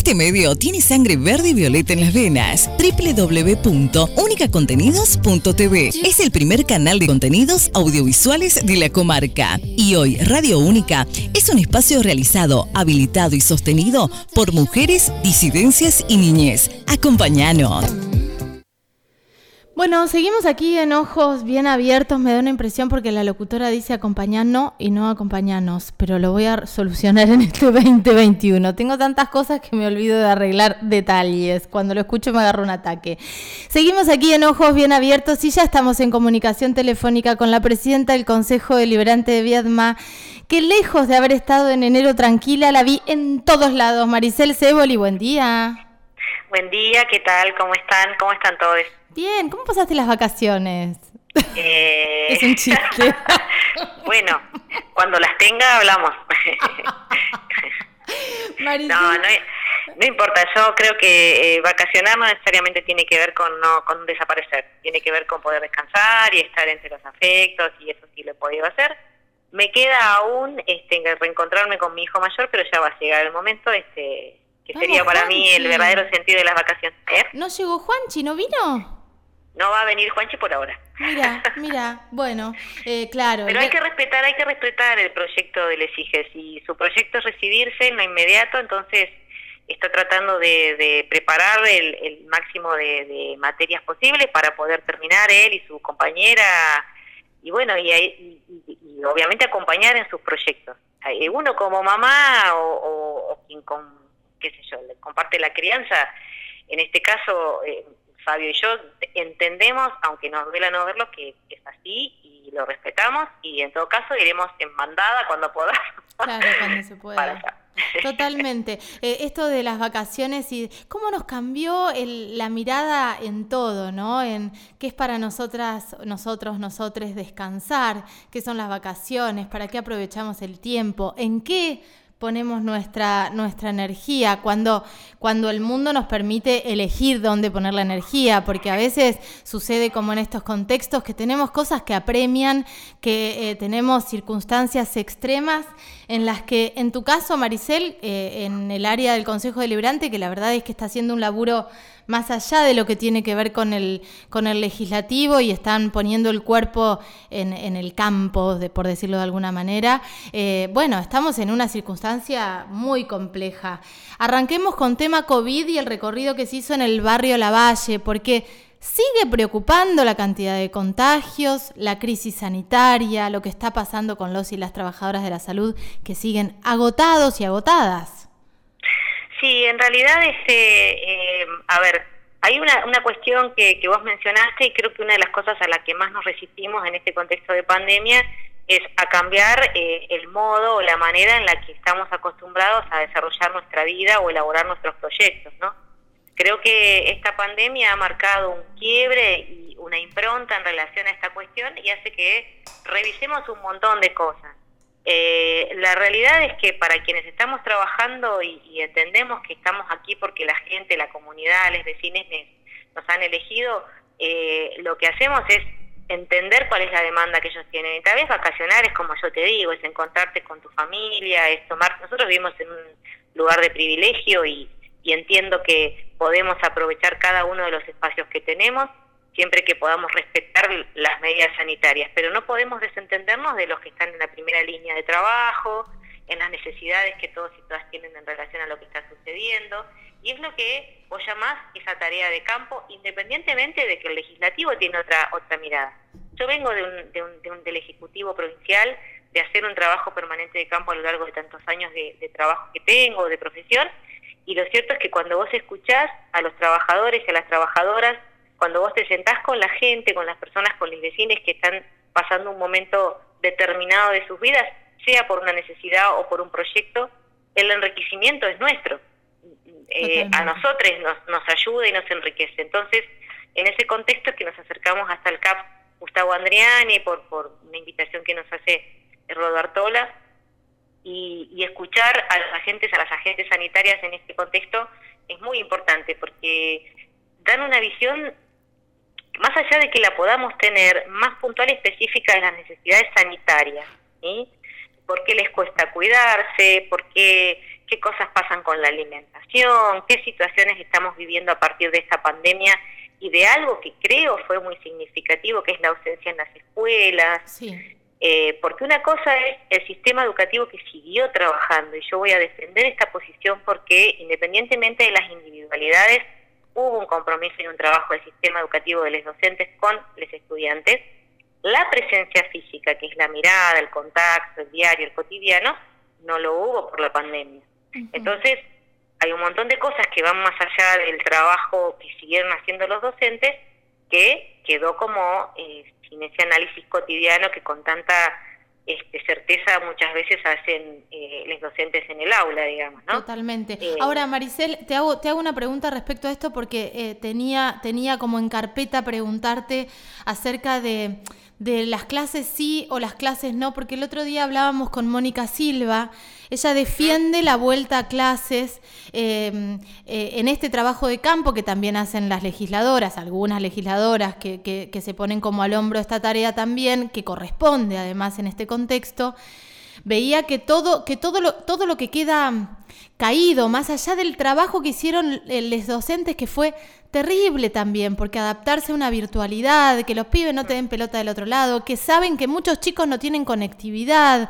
Este medio tiene sangre verde y violeta en las venas. www.unicacontenidos.tv es el primer canal de contenidos audiovisuales de la comarca. Y hoy Radio Única es un espacio realizado, habilitado y sostenido por mujeres, disidencias y niñez. Acompáñanos. Bueno, seguimos aquí en ojos bien abiertos. Me da una impresión porque la locutora dice acompañarnos y no acompañarnos, pero lo voy a solucionar en este 2021. Tengo tantas cosas que me olvido de arreglar detalles. Cuando lo escucho me agarro un ataque. Seguimos aquí en ojos bien abiertos y ya estamos en comunicación telefónica con la presidenta del Consejo Deliberante de Viedma, que lejos de haber estado en enero tranquila, la vi en todos lados. Maricel Ceboli, buen día. Buen día, ¿qué tal? ¿Cómo están? ¿Cómo están todos? Bien, ¿cómo pasaste las vacaciones? Eh... es un chiste. bueno, cuando las tenga hablamos. no, no, importa, yo creo que eh, vacacionar no necesariamente tiene que ver con no con desaparecer, tiene que ver con poder descansar y estar entre los afectos y eso sí lo he podido hacer. Me queda aún este, reencontrarme con mi hijo mayor, pero ya va a llegar el momento este, que sería para mí el verdadero sentido de las vacaciones. ¿Eh? ¿No llegó Juanchi? ¿No vino? No va a venir Juanchi por ahora. Mira, mira, bueno, eh, claro. Pero hay que respetar, hay que respetar el proyecto de Lesiges. y su proyecto es recibirse en lo inmediato, entonces está tratando de, preparar el, máximo de, materias posibles para poder terminar él y su compañera y bueno, y, y, obviamente acompañar en sus proyectos. Uno como mamá o, quien con, qué sé yo, comparte la crianza, en este caso... Eh, Fabio y yo entendemos, aunque nos duela no verlo, que es así y lo respetamos y en todo caso iremos en mandada cuando podamos. Claro, cuando se pueda. Totalmente. Eh, esto de las vacaciones y cómo nos cambió la mirada en todo, ¿no? En qué es para nosotras, nosotros, nosotros descansar, qué son las vacaciones, para qué aprovechamos el tiempo, en qué ponemos nuestra, nuestra energía, cuando, cuando el mundo nos permite elegir dónde poner la energía, porque a veces sucede como en estos contextos que tenemos cosas que apremian, que eh, tenemos circunstancias extremas en las que, en tu caso, Maricel, eh, en el área del Consejo Deliberante, que la verdad es que está haciendo un laburo más allá de lo que tiene que ver con el, con el legislativo y están poniendo el cuerpo en, en el campo, de, por decirlo de alguna manera. Eh, bueno, estamos en una circunstancia muy compleja. Arranquemos con tema COVID y el recorrido que se hizo en el barrio Lavalle, porque sigue preocupando la cantidad de contagios, la crisis sanitaria, lo que está pasando con los y las trabajadoras de la salud que siguen agotados y agotadas. Sí, en realidad, este, eh, a ver, hay una, una cuestión que, que vos mencionaste y creo que una de las cosas a las que más nos resistimos en este contexto de pandemia es a cambiar eh, el modo o la manera en la que estamos acostumbrados a desarrollar nuestra vida o elaborar nuestros proyectos, ¿no? Creo que esta pandemia ha marcado un quiebre y una impronta en relación a esta cuestión y hace que revisemos un montón de cosas. Eh, la realidad es que para quienes estamos trabajando y, entendemos que estamos aquí porque la gente, la comunidad, los vecinos nos han elegido, eh, lo que hacemos es entender cuál es la demanda que ellos tienen. Y tal vez vacacionar es como yo te digo, es encontrarte con tu familia, es tomar... Nosotros vivimos en un lugar de privilegio y entiendo que podemos aprovechar cada uno de los espacios que tenemos siempre que podamos respetar las medidas sanitarias, pero no podemos desentendernos de los que están en la primera línea de trabajo, en las necesidades que todos y todas tienen en relación a lo que está sucediendo, y es lo que vos llamás esa tarea de campo, independientemente de que el legislativo tiene otra otra mirada. Yo vengo de un, de un, del Ejecutivo Provincial, de hacer un trabajo permanente de campo a lo largo de tantos años de, de trabajo que tengo, de profesión, y lo cierto es que cuando vos escuchás a los trabajadores y a las trabajadoras cuando vos te sentás con la gente, con las personas, con los vecinos que están pasando un momento determinado de sus vidas, sea por una necesidad o por un proyecto, el enriquecimiento es nuestro. Eh, a nosotros nos, nos ayuda y nos enriquece. Entonces, en ese contexto es que nos acercamos hasta el CAP Gustavo Andriani por, por una invitación que nos hace Rodo y, y escuchar a los agentes, a las agentes sanitarias en este contexto es muy importante porque dan una visión allá de que la podamos tener más puntual y específica de las necesidades sanitarias, ¿sí? ¿Por qué les cuesta cuidarse? ¿Por qué, qué cosas pasan con la alimentación, qué situaciones estamos viviendo a partir de esta pandemia y de algo que creo fue muy significativo, que es la ausencia en las escuelas. Eh, porque una cosa es el sistema educativo que siguió trabajando, y yo voy a defender esta posición porque independientemente de las individualidades, hubo un compromiso y un trabajo del sistema educativo de los docentes con los estudiantes. La presencia física, que es la mirada, el contacto, el diario, el cotidiano, no lo hubo por la pandemia. Entonces, hay un montón de cosas que van más allá del trabajo que siguieron haciendo los docentes, que quedó como eh, sin ese análisis cotidiano que con tanta este, certeza muchas veces hacen eh, los docentes en el aula, digamos, ¿no? Totalmente. Eh, Ahora, Maricel, te hago, te hago una pregunta respecto a esto porque eh, tenía, tenía como en carpeta preguntarte acerca de de las clases sí o las clases no, porque el otro día hablábamos con Mónica Silva, ella defiende la vuelta a clases em, eh, en este trabajo de campo que también hacen las legisladoras, algunas legisladoras que, que se ponen como al hombro esta tarea también, que corresponde además en este contexto veía que todo, que todo lo, todo lo que queda caído, más allá del trabajo que hicieron los docentes, que fue terrible también, porque adaptarse a una virtualidad, que los pibes no te den pelota del otro lado, que saben que muchos chicos no tienen conectividad.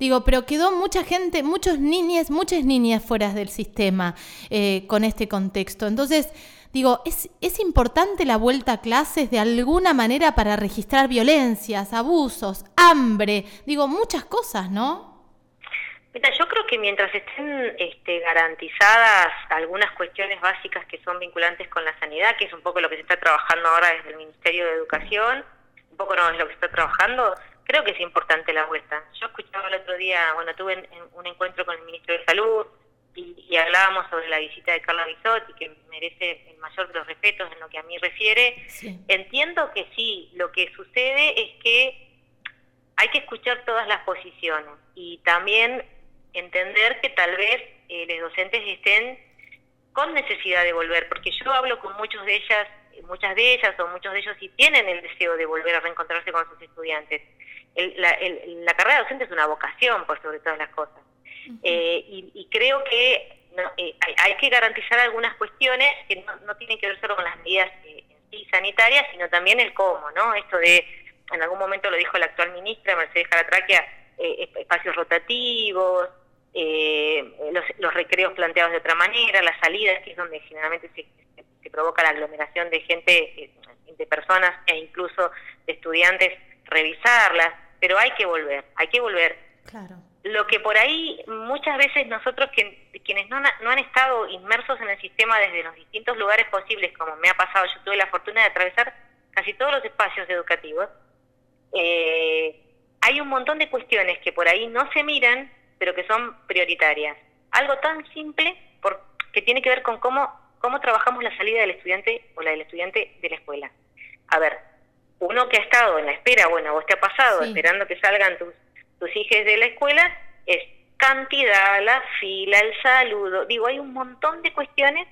Digo, pero quedó mucha gente, muchos niñas, muchas niñas fuera del sistema eh, con este contexto. Entonces, digo, ¿es, ¿es importante la vuelta a clases de alguna manera para registrar violencias, abusos, hambre? Digo, muchas cosas, ¿no? Yo creo que mientras estén este, garantizadas algunas cuestiones básicas que son vinculantes con la sanidad, que es un poco lo que se está trabajando ahora desde el Ministerio de Educación, un poco no es lo que se está trabajando, creo que es importante la vuelta. Yo escuchaba el otro día, bueno, tuve un encuentro con el Ministro de Salud y, hablábamos sobre la visita de Carla Bisotti, que merece el mayor de los respetos en lo que a mí refiere. Entiendo que sí, lo que sucede es que hay que escuchar todas las posiciones y también entender que tal vez eh, los docentes estén con necesidad de volver, porque yo hablo con muchos de ellas, muchas de ellas o muchos de ellos y tienen el deseo de volver a reencontrarse con sus estudiantes. La, carrera de docente es una vocación, por sobre todas las cosas. Eh, y, creo que eh, hay, que garantizar algunas cuestiones que no, tienen que ver solo con las medidas sanitarias, sino también el cómo, ¿no? Esto de, en algún momento lo dijo la actual ministra, Mercedes Jaratraquia, espacios rotativos, eh, los, recreos planteados de otra manera, las salidas, que es donde generalmente se, provoca la aglomeración de gente, eh, de personas e incluso de estudiantes, revisarlas, pero hay que volver, hay que volver. Claro. Lo que por ahí muchas veces nosotros, que, quienes no, no han estado inmersos en el sistema desde los distintos lugares posibles, como me ha pasado, yo tuve la fortuna de atravesar casi todos los espacios educativos, eh, hay un montón de cuestiones que por ahí no se miran pero que son prioritarias. Algo tan simple por, que tiene que ver con cómo, cómo trabajamos la salida del estudiante o la del estudiante de la escuela. A ver, uno que ha estado en la espera, bueno, vos te ha pasado esperando que salgan tus, tus hijos de la escuela, es cantidad, la fila, el saludo. Digo, hay un montón de cuestiones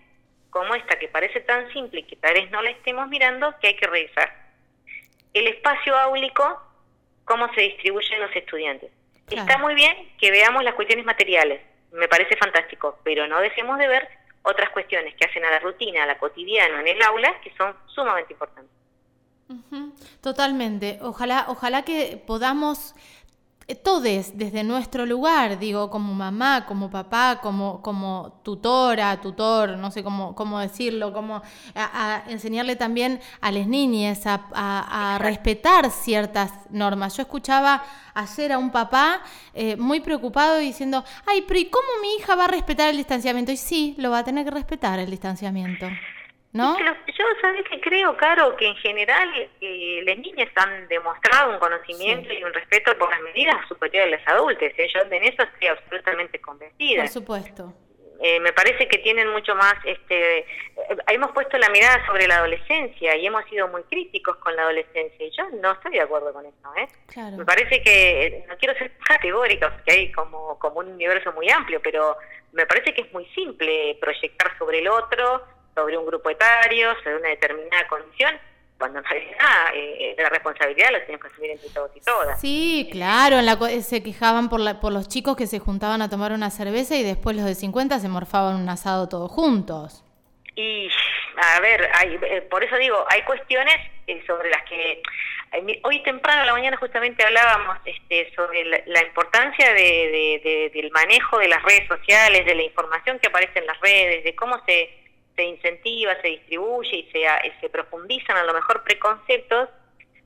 como esta que parece tan simple y que tal vez no la estemos mirando que hay que revisar. El espacio áulico, cómo se distribuyen los estudiantes. Está muy bien que veamos las cuestiones materiales, me parece fantástico, pero no dejemos de ver otras cuestiones que hacen a la rutina, a la cotidiana en el aula, que son sumamente importantes. Totalmente. Ojalá, ojalá que podamos eh, todos desde nuestro lugar, digo, como mamá, como papá, como, como tutora, tutor, no sé cómo, cómo decirlo, como a, enseñarle también a las niñas a, respetar ciertas normas. Yo escuchaba ayer a un papá eh, muy preocupado diciendo, ay, pero ¿y cómo mi hija va a respetar el distanciamiento? Y sí, lo va a tener que respetar el distanciamiento. ¿No? yo sabes que creo, Caro, que en general eh, las niñas han demostrado un conocimiento y un respeto por las medidas superiores a las adultos. ¿eh? Yo en eso estoy absolutamente convencida. Por supuesto. Eh, me parece que tienen mucho más, este, hemos puesto la mirada sobre la adolescencia y hemos sido muy críticos con la adolescencia y yo no estoy de acuerdo con eso. ¿eh? Me parece que, no quiero ser categórica, porque hay como, como un universo muy amplio, pero me parece que es muy simple proyectar sobre el otro, sobre un grupo etario, sobre una determinada condición, cuando en realidad eh, la responsabilidad lo tenemos que asumir entre todos y todas. Sí, claro, en la, se quejaban por, la, por los chicos que se juntaban a tomar una cerveza y después los de 50 se morfaban un asado todos juntos. Y, a ver, hay, eh, por eso digo, hay cuestiones eh, sobre las que hoy temprano a la mañana justamente hablábamos este, sobre la, importancia de, del manejo de las redes sociales, de la información que aparece en las redes, de cómo se, se incentiva, se distribuye y se, se profundizan a lo mejor preconceptos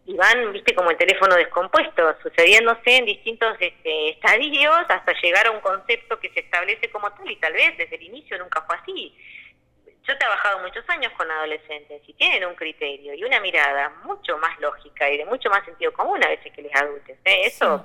y van, viste, como el teléfono descompuesto, sucediéndose en distintos este, estadios hasta llegar a un concepto que se establece como tal y tal vez desde el inicio nunca fue así yo he trabajado muchos años con adolescentes y tienen un criterio y una mirada mucho más lógica y de mucho más sentido común a veces que los adultos. ¿eh? Eso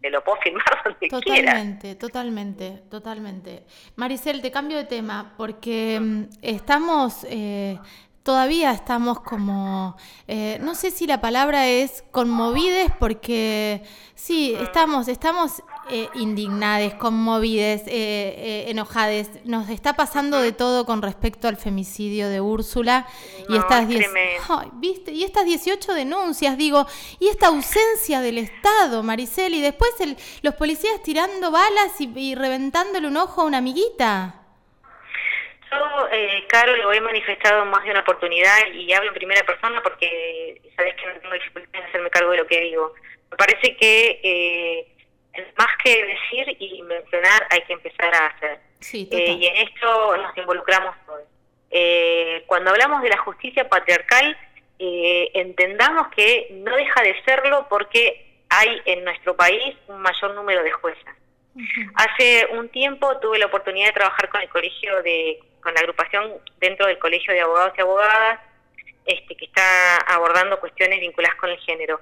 te lo puedo firmar donde totalmente, Totalmente, totalmente, Maricel, te cambio de tema porque mm, estamos... Eh, todavía estamos como, eh, no sé si la palabra es conmovides, porque sí, estamos, estamos eh, indignades, conmovides, eh, eh, enojades. Nos está pasando de todo con respecto al femicidio de Úrsula y estas ¿viste? y estas 18 denuncias, digo, y esta ausencia del Estado, Maricel, y después el, los policías tirando balas y, y reventándole un ojo a una amiguita. Yo, eh, Caro, lo he manifestado más de una oportunidad y hablo en primera persona porque sabes que no tengo dificultad en hacerme cargo de lo que digo. Me parece que eh, más que decir y mencionar hay que empezar a hacer. eh, y en esto nos involucramos todos. Eh, cuando hablamos de la justicia patriarcal, eh, entendamos que no deja de serlo porque hay en nuestro país un mayor número de juezas. Hace un tiempo tuve la oportunidad de trabajar con el colegio de con la agrupación dentro del Colegio de Abogados y Abogadas, este, que está abordando cuestiones vinculadas con el género.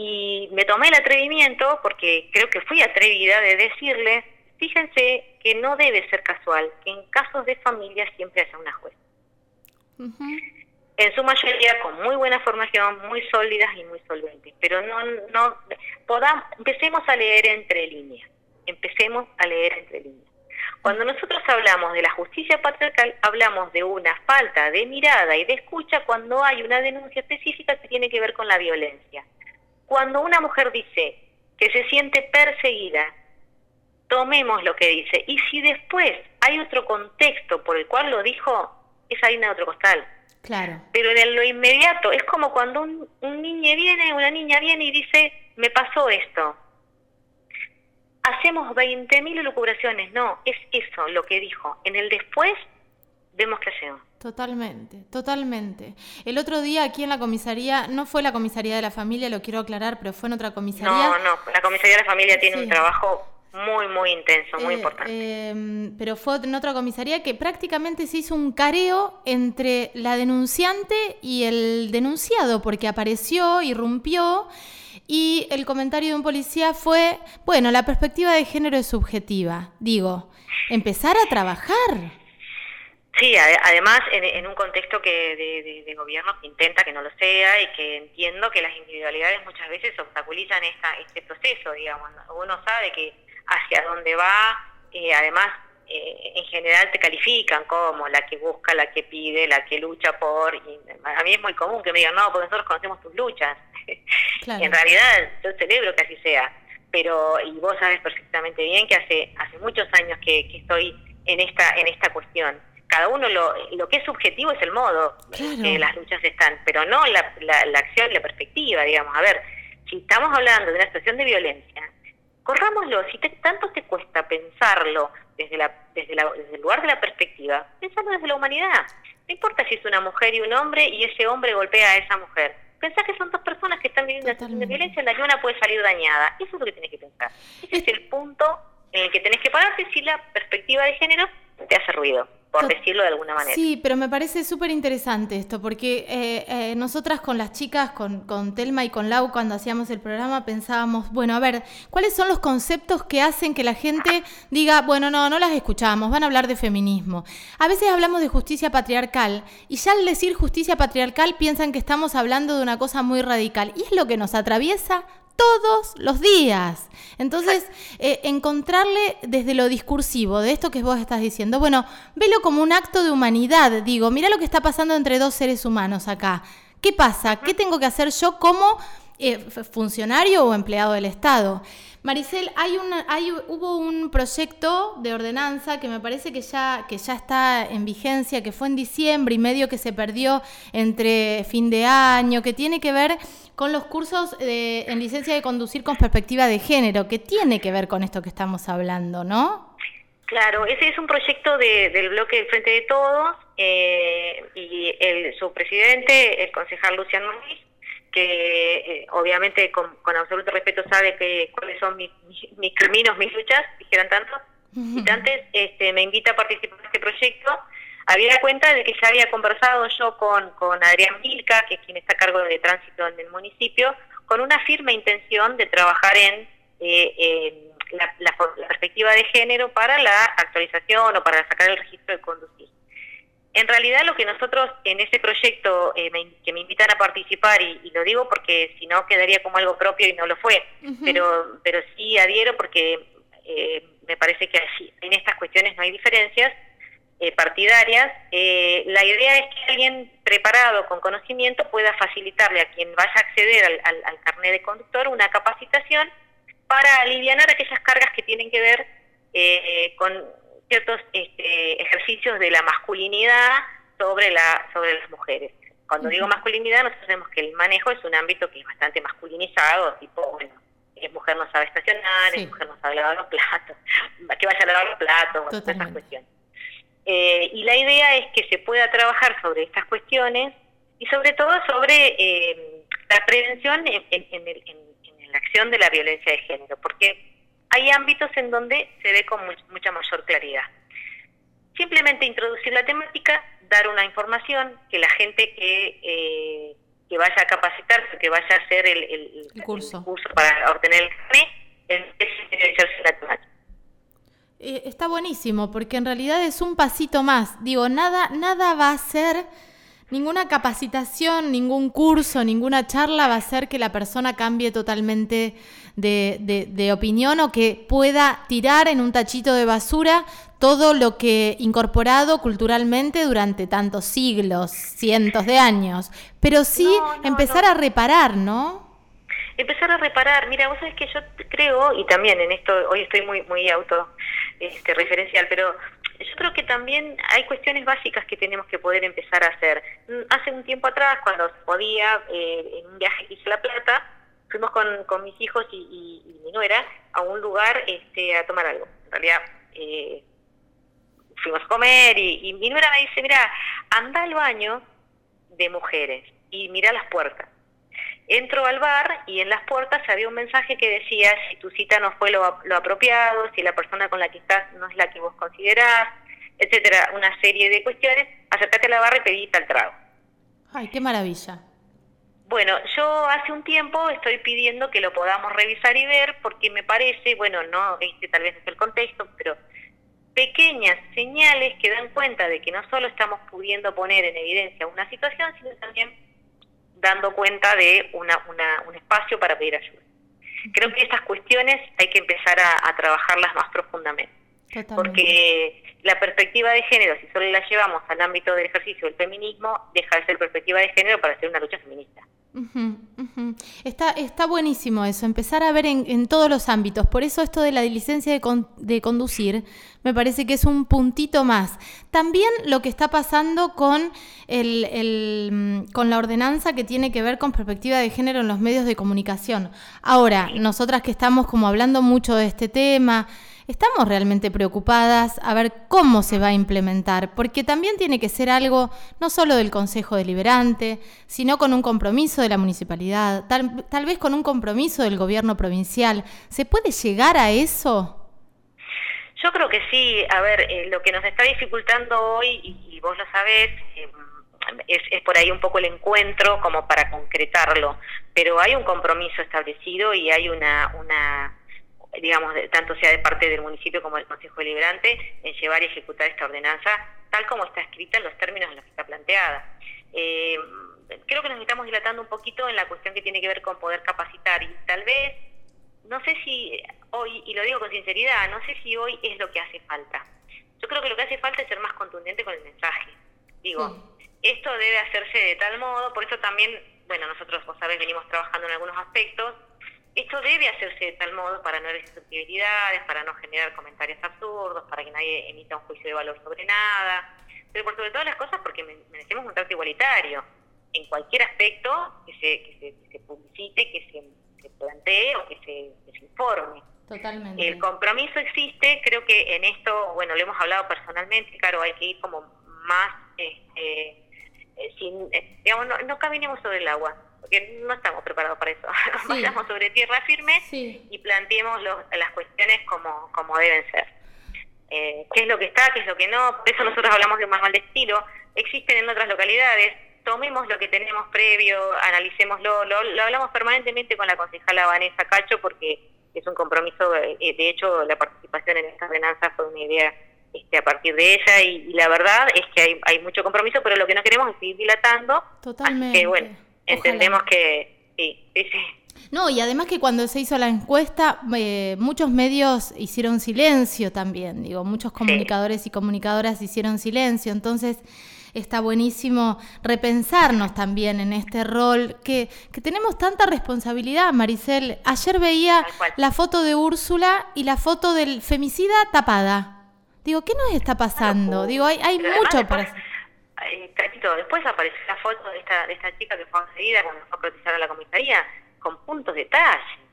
Y me tomé el atrevimiento, porque creo que fui atrevida, de decirles, fíjense que no debe ser casual, que en casos de familia siempre haya una jueza. En su mayoría con muy buena formación, muy sólidas y muy solventes. Pero no, no podamos, empecemos a leer entre líneas. Empecemos a leer entre líneas. Cuando nosotros hablamos de la justicia patriarcal, hablamos de una falta de mirada y de escucha cuando hay una denuncia específica que tiene que ver con la violencia. Cuando una mujer dice que se siente perseguida, tomemos lo que dice. Y si después hay otro contexto por el cual lo dijo, es harina de otro costal. Claro. Pero en lo inmediato, es como cuando un, un niño viene, una niña viene y dice, me pasó esto hacemos 20.000 elucubraciones. No, es eso lo que dijo. En el después vemos qué hacemos. Totalmente, totalmente. El otro día aquí en la comisaría, no fue la comisaría de la familia, lo quiero aclarar, pero fue en otra comisaría. No, no, la comisaría de la familia tiene un trabajo muy, muy intenso, muy eh, importante. Em, pero fue en otra comisaría que prácticamente se hizo un careo entre la denunciante y el denunciado, porque apareció, irrumpió y el comentario de un policía fue, bueno, la perspectiva de género es subjetiva. Digo, empezar a trabajar. Sí, además en, un contexto que de, gobierno que intenta que no lo sea y que entiendo que las individualidades muchas veces obstaculizan esta, este proceso, digamos. Uno sabe que hacia dónde va, eh, además eh, en general te califican como la que busca, la que pide, la que lucha por... Y a mí es muy común que me digan, no, porque nosotros conocemos tus luchas. en realidad yo celebro que así sea, pero y vos sabes perfectamente bien que hace hace muchos años que, estoy en esta en esta cuestión. Cada uno lo, lo que es subjetivo es el modo en que las luchas están, pero no la, la, acción, la perspectiva, digamos. A ver, si estamos hablando de una situación de violencia, corrámoslo, si tanto te cuesta pensarlo desde, la, desde, la, desde el lugar de la perspectiva, pensarlo desde la humanidad. No importa si es una mujer y un hombre y ese hombre golpea a esa mujer pensás que son dos personas que están viviendo una situación de violencia en la que una puede salir dañada. Eso es lo que tienes que pensar. Ese es el punto en el que tenés que pararte si la perspectiva de género te hace ruido por decirlo de alguna manera. Sí, pero me parece súper interesante esto, porque eh, eh, nosotras con las chicas, con, con, Telma y con Lau, cuando hacíamos el programa, pensábamos, bueno, a ver, ¿cuáles son los conceptos que hacen que la gente diga, bueno, no, no las escuchamos, van a hablar de feminismo? A veces hablamos de justicia patriarcal y ya al decir justicia patriarcal piensan que estamos hablando de una cosa muy radical y es lo que nos atraviesa todos los días. Entonces, eh, encontrarle desde lo discursivo, de esto que vos estás diciendo, bueno, velo como un acto de humanidad, digo, mira lo que está pasando entre dos seres humanos acá. ¿Qué pasa? ¿Qué tengo que hacer yo como eh, funcionario o empleado del Estado? Maricel, hay una, hay, hubo un proyecto de ordenanza que me parece que ya, que ya está en vigencia, que fue en diciembre y medio que se perdió entre fin de año, que tiene que ver con los cursos en licencia de conducir con perspectiva de género, que tiene que ver con esto que estamos hablando, ¿no? Claro, ese es un proyecto del bloque Frente de Todos eh, y el, su presidente, el concejal Luciano Luis, que eh, obviamente con, absoluto respeto sabe que cuáles son mis, mis, caminos, mis luchas, dijeran tanto, y antes este, me invita a participar en este proyecto. Había cuenta de que ya había conversado yo con, con Adrián Milka, que es quien está a cargo de tránsito en el municipio, con una firme intención de trabajar en eh, la, la perspectiva de género para la actualización o para sacar el registro de conducir. En realidad lo que nosotros en ese proyecto eh, que me invitan a participar, y, lo digo porque si no quedaría como algo propio y no lo fue, pero, pero sí adhiero porque eh, me parece que en estas cuestiones no hay diferencias eh, partidarias. la idea es que alguien preparado con conocimiento pueda facilitarle a quien vaya a acceder al, al carnet de conductor una capacitación para aliviar aquellas cargas que tienen que ver con ciertos este, ejercicios de la masculinidad sobre, la, sobre las mujeres. Cuando digo masculinidad, nosotros sabemos que el manejo es un ámbito que es bastante masculinizado, tipo, bueno, es mujer no sabe estacionar, es mujer no sabe lavar los platos, que vaya a lavar los platos, bueno, esas cuestiones. Eh, y la idea es que se pueda trabajar sobre estas cuestiones y sobre todo sobre eh, la prevención en, en la acción de la violencia de género, porque hay ámbitos en donde se ve con mucha mayor claridad. Simplemente introducir la temática, dar una información, que la gente que, eh, que vaya a capacitarse, que vaya a hacer el, curso. para obtener el carnet, empiece la temática. Eh, está buenísimo, porque en realidad es un pasito más. Digo, nada, nada va a ser Ninguna capacitación, ningún curso, ninguna charla va a hacer que la persona cambie totalmente de, opinión o que pueda tirar en un tachito de basura todo lo que incorporado culturalmente durante tantos siglos, cientos de años. Pero sí empezar a reparar, ¿no? Empezar a reparar. Mira, vos sabés que yo creo, y también en esto, hoy estoy muy, muy auto este, referencial, pero yo creo que también hay cuestiones básicas que tenemos que poder empezar a hacer. Mm, hace un tiempo atrás, cuando podía, eh, en un viaje que hice La Plata, fuimos con, con mis hijos y, mi nuera a un lugar este, a tomar algo. En realidad, eh, fuimos a comer y, y mi nuera me dice, mira, anda al baño de mujeres y mira las puertas. Entro al bar y en las puertas había un mensaje que decía si tu cita no fue lo, apropiado, si la persona con la que estás no es la que vos considerás, etcétera, una serie de cuestiones, acercate a la barra y pedí tal trago. Ay, qué maravilla. Bueno, yo hace un tiempo estoy pidiendo que lo podamos revisar y ver porque me parece, bueno, no, este tal vez es el contexto, pero pequeñas señales que dan cuenta de que no solo estamos pudiendo poner en evidencia una situación, sino también dando cuenta de una, un espacio para pedir ayuda. Creo que estas cuestiones hay que empezar a, trabajarlas más profundamente. Porque la perspectiva de género, si solo la llevamos al ámbito del ejercicio del feminismo, deja de ser perspectiva de género para ser una lucha feminista. Está, está buenísimo eso, empezar a ver en, todos los ámbitos. Por eso esto de la licencia de, conducir me parece que es un puntito más. También lo que está pasando con, el, el, mm, con la ordenanza que tiene que ver con perspectiva de género en los medios de comunicación. Ahora, nosotras que estamos como hablando mucho de este tema, estamos realmente preocupadas a ver cómo se va a implementar, porque también tiene que ser algo no solo del Consejo Deliberante, sino con un compromiso de la municipalidad, tal, vez con un compromiso del gobierno provincial. ¿Se puede llegar a eso? Yo creo que sí. A ver, eh, lo que nos está dificultando hoy, y, vos lo sabés, eh, es, es, por ahí un poco el encuentro como para concretarlo, pero hay un compromiso establecido y hay una, una digamos, tanto sea de parte del municipio como del Consejo Deliberante, en llevar y ejecutar esta ordenanza tal como está escrita en los términos en los que está planteada. Eh, creo que nos estamos dilatando un poquito en la cuestión que tiene que ver con poder capacitar y tal vez, no sé si hoy, y lo digo con sinceridad, no sé si hoy es lo que hace falta. Yo creo que lo que hace falta es ser más contundente con el mensaje. Digo, esto debe hacerse de tal modo, por eso también, bueno, nosotros, vos sabés, venimos trabajando en algunos aspectos, esto debe hacerse de tal modo para no herir susceptibilidades, para no generar comentarios absurdos, para que nadie emita un juicio de valor sobre nada, pero por sobre todas las cosas porque merecemos un trato igualitario en cualquier aspecto que se, que se, publicite, que se, plantee o que se, se informe. Totalmente. El compromiso existe, creo que en esto, bueno, lo hemos hablado personalmente, claro, hay que ir como más, este, eh, sin, eh, digamos, no, no caminemos sobre el agua, porque no estamos preparados para eso. Vayamos sobre tierra firme y planteemos las cuestiones como, como deben ser. Eh, qué es lo que está, qué es lo que no, por eso nosotros hablamos de un manual de estilo, existen en otras localidades, tomemos lo que tenemos previo, analicémoslo, lo, lo hablamos permanentemente con la concejala Vanessa Cacho porque es un compromiso, eh, de hecho la participación en esta ordenanza fue una idea este, a partir de ella y, la verdad es que hay, hay, mucho compromiso, pero lo que no queremos es seguir dilatando. Totalmente. que bueno, entendemos que sí, sí, sí. No, y además que cuando se hizo la encuesta, eh, muchos medios hicieron silencio también, digo, muchos comunicadores y comunicadoras hicieron silencio, entonces está buenísimo repensarnos también en este rol, que, que tenemos tanta responsabilidad, Maricel. Ayer veía la foto de Úrsula y la foto del femicida tapada. Digo, ¿qué nos está pasando? Digo, hay, hay mucho para... después apareció la foto de esta, de esta chica que fue agredida cuando fue a protestar a la comisaría, con puntos de talle.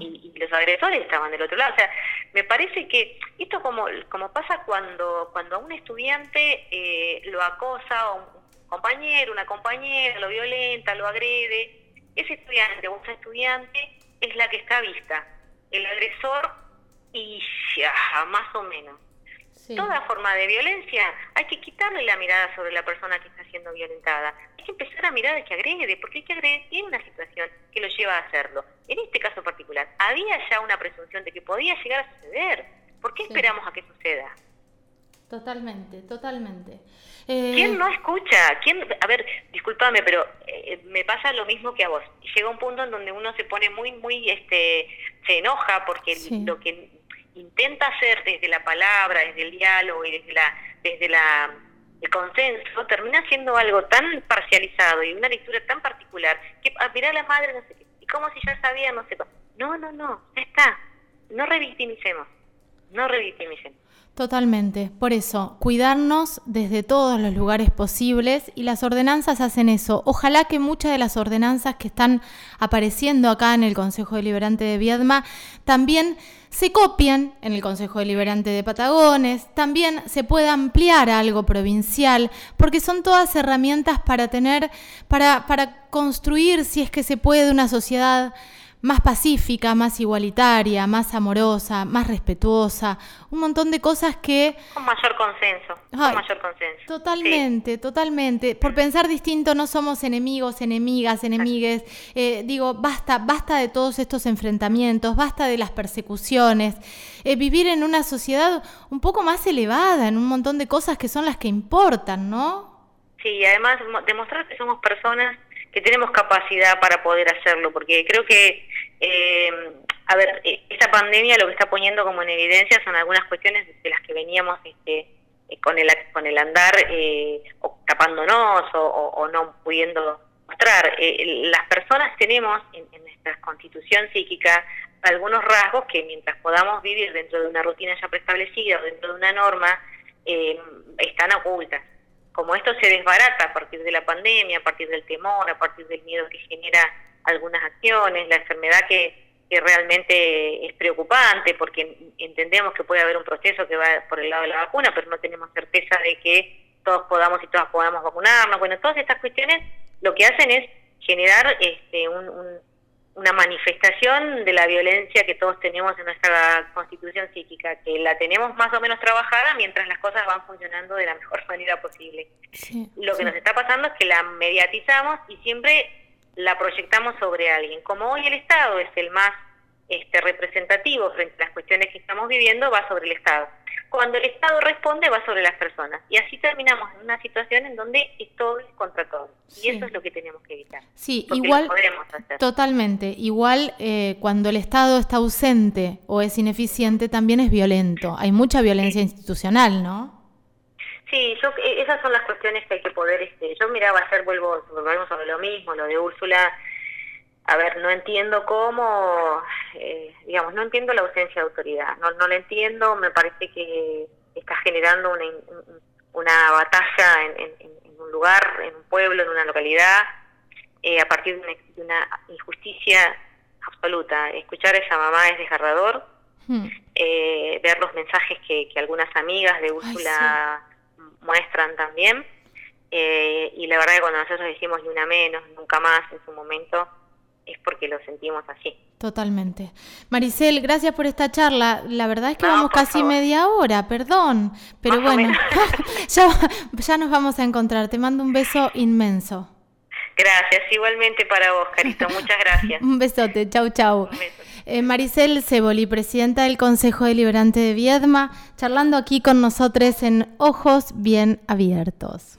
Y, los agresores estaban del otro lado. O sea, me parece que esto como, como pasa cuando, cuando a un estudiante eh, lo acosa o un compañero, una compañera, lo violenta, lo agrede, ese estudiante o esa estudiante es la que está vista. El agresor y ya, más o menos. Toda forma de violencia hay que quitarle la mirada sobre la persona que está siendo violentada. Hay que empezar a mirar al que agrede, porque el que agrede tiene una situación que lo lleva a hacerlo. En este caso particular, había ya una presunción de que podía llegar a suceder. ¿Por qué esperamos a que suceda? Totalmente, totalmente. ¿Quién eh, no escucha? ¿Quién? A ver, discúlpame, pero eh, me pasa lo mismo que a vos. Llega un punto en donde uno se pone muy, muy, este, se enoja porque lo que intenta hacer desde la palabra, desde el diálogo y desde la desde la el consenso termina siendo algo tan parcializado y una lectura tan particular que ah, mira a la madre no sé qué y como si ya sabía no sé no no no ya está. No revictimicemos no revictimicemos Totalmente, por eso, cuidarnos desde todos los lugares posibles y las ordenanzas hacen eso. Ojalá que muchas de las ordenanzas que están apareciendo acá en el Consejo Deliberante de Viedma también se copien en el Consejo Deliberante de Patagones, también se pueda ampliar a algo provincial, porque son todas herramientas para tener, para, para construir, si es que se puede, una sociedad más pacífica, más igualitaria, más amorosa, más respetuosa, un montón de cosas que... Con mayor consenso, con mayor consenso. Totalmente, totalmente. Por pensar distinto no somos enemigos, enemigas, enemigues. Eh, digo, basta, basta de todos estos enfrentamientos, basta de las persecuciones. Eh, vivir en una sociedad un poco más elevada, en un montón de cosas que son las que importan, ¿no? Sí, además demostrar que somos personas que tenemos capacidad para poder hacerlo, porque creo que, eh, a ver, eh, esta pandemia lo que está poniendo como en evidencia son algunas cuestiones de las que veníamos este, eh, con, el, con el andar o tapándonos o, no pudiendo mostrar. las personas tenemos en, en nuestra constitución psíquica algunos rasgos que mientras podamos vivir dentro de una rutina ya preestablecida o dentro de una norma, están ocultas como esto se desbarata a partir de la pandemia, a partir del temor, a partir del miedo que genera algunas acciones, la enfermedad que, realmente es preocupante porque entendemos que puede haber un proceso que va por el lado de la vacuna, pero no tenemos certeza de que todos podamos y todas podamos vacunarnos. Bueno, todas estas cuestiones lo que hacen es generar este, un una manifestación de la violencia que todos tenemos en nuestra constitución psíquica, que la tenemos más o menos trabajada mientras las cosas van funcionando de la mejor manera posible. Lo que nos está pasando es que la mediatizamos y siempre la proyectamos sobre alguien. Como hoy el Estado es el más este, representativo frente a las cuestiones que estamos viviendo, va sobre el Estado. Cuando el Estado responde, va sobre las personas. Y así terminamos en una situación en donde es todo contra todo. Y eso es lo que tenemos que evitar. Sí, igual, totalmente. Igual eh, cuando el Estado está ausente o es ineficiente, también es violento. Hay mucha violencia institucional, ¿no? Sí, yo, eh, esas son las cuestiones que hay que poder, este, yo miraba ayer, vuelvo, volvemos sobre lo mismo, lo de Úrsula, a ver, no entiendo cómo, eh, digamos, no entiendo la ausencia de autoridad, no, no la entiendo, me parece que está generando una, una batalla en, un lugar, en un pueblo, en una localidad, eh, a partir de una, injusticia absoluta. Escuchar a esa mamá es desgarrador, hmm. eh, ver los mensajes que, algunas amigas de Úrsula muestran también, y la verdad que cuando nosotros decimos ni una menos, nunca más en su momento, es porque lo sentimos así. Totalmente. Maricel, gracias por esta charla. La verdad es que vamos casi media hora, perdón. Pero bueno, ya, ya nos vamos a encontrar. Te mando un beso inmenso. Gracias, igualmente para vos, Carito. Muchas gracias. un besote, chau, chau. Eh, Maricel Ceboli, presidenta del Consejo Deliberante de Viedma, charlando aquí con nosotros en Ojos Bien Abiertos.